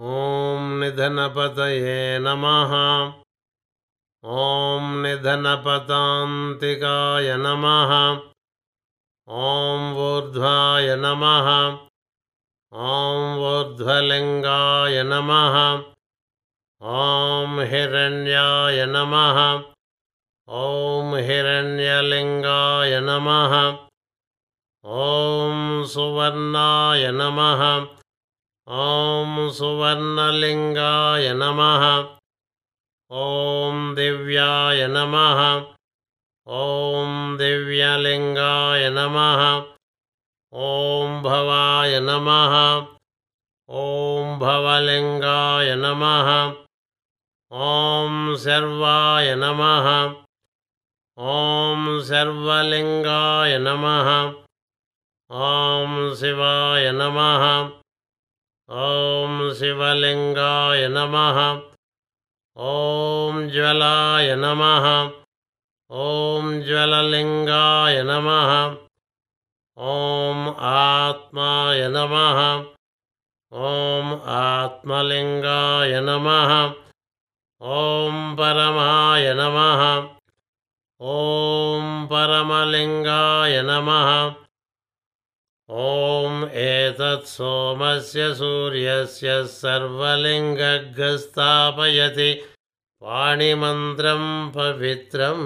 ॐ निधनपतये नमः। ॐ निधनपतान्तिकाय नमः। ॐ ऊर्ध्वाय नमः। ॐ ऊर्ध्वलिङ्गाय नमः। ॐ हिरण्याय नमः। ॐ हिरण्यलिङ्गाय नमः। ॐ सुवर्णाय नमः ॐ सुवर्णलिङ्गाय नमः। ॐ दिव्याय नमः। ॐ दिव्यलिङ्गाय नमः। ॐ भवाय नमः। ॐ भवलिङ्गाय नमः। ॐ सर्वाय नमः। ॐ सर्वलिङ्गाय नमः। ॐ शिवाय नमः ॐ शिवलिङ्गाय नमः। ॐ ज्वलाय नमः। ॐ ज्वललिङ्गाय नमः। ॐ आत्माय नमः। ॐ आत्मलिङ्गाय नमः। ॐ परमाय नमः। ॐ परमलिङ्गाय नमः ॐ एतत् सोमस्य सूर्यस्य सर्वलिङ्गग्स्थापयति पाणिमन्त्रं पवित्रम्